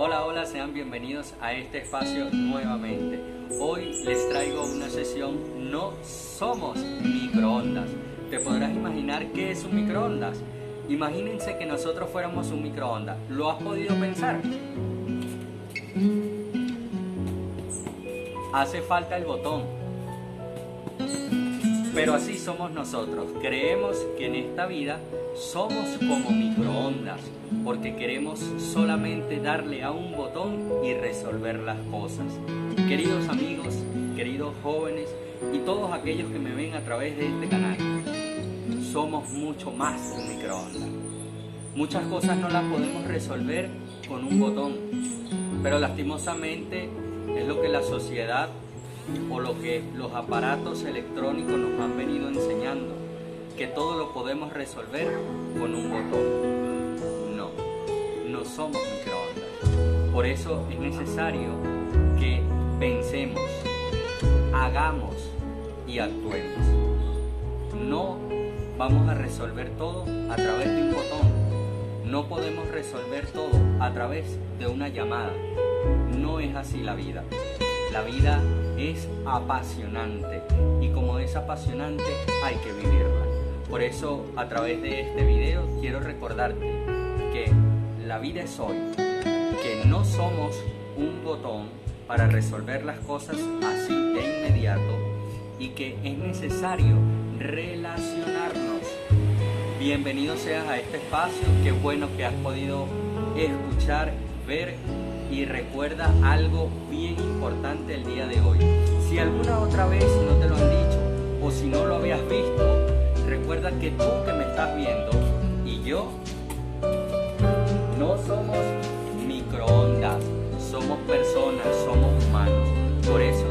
Hola, hola, sean bienvenidos a este espacio nuevamente. Hoy les traigo una sesión No somos microondas. Te podrás imaginar qué es un microondas. Imagínense que nosotros fuéramos un microondas. ¿Lo has podido pensar? Hace falta el botón. Pero así somos nosotros. Creemos que en esta vida somos como microondas porque queremos solamente darle a un botón y resolver las cosas. Queridos amigos, queridos jóvenes y todos aquellos que me ven a través de este canal, somos mucho más que un microondas. Muchas cosas no las podemos resolver con un botón, pero lastimosamente es lo que la sociedad o lo que los aparatos electrónicos nos han venido enseñando, que todo lo podemos resolver con un botón. No, no somos microondas. Por eso es necesario que pensemos, hagamos y actuemos. No vamos a resolver todo a través de un botón. No podemos resolver todo a través de una llamada. No es así la vida. La vida es apasionante y como es apasionante hay que vivirla. Por eso a través de este video quiero recordarte que la vida es hoy, que no somos un botón para resolver las cosas así de inmediato y que es necesario relacionarnos. Bienvenido seas a este espacio, qué bueno que has podido escuchar, ver y recuerda algo bien importante el día de hoy. Si alguna otra vez no te lo han dicho o si no lo habías visto, recuerda que tú que me estás viendo y yo no somos microondas, somos personas, somos humanos. Por eso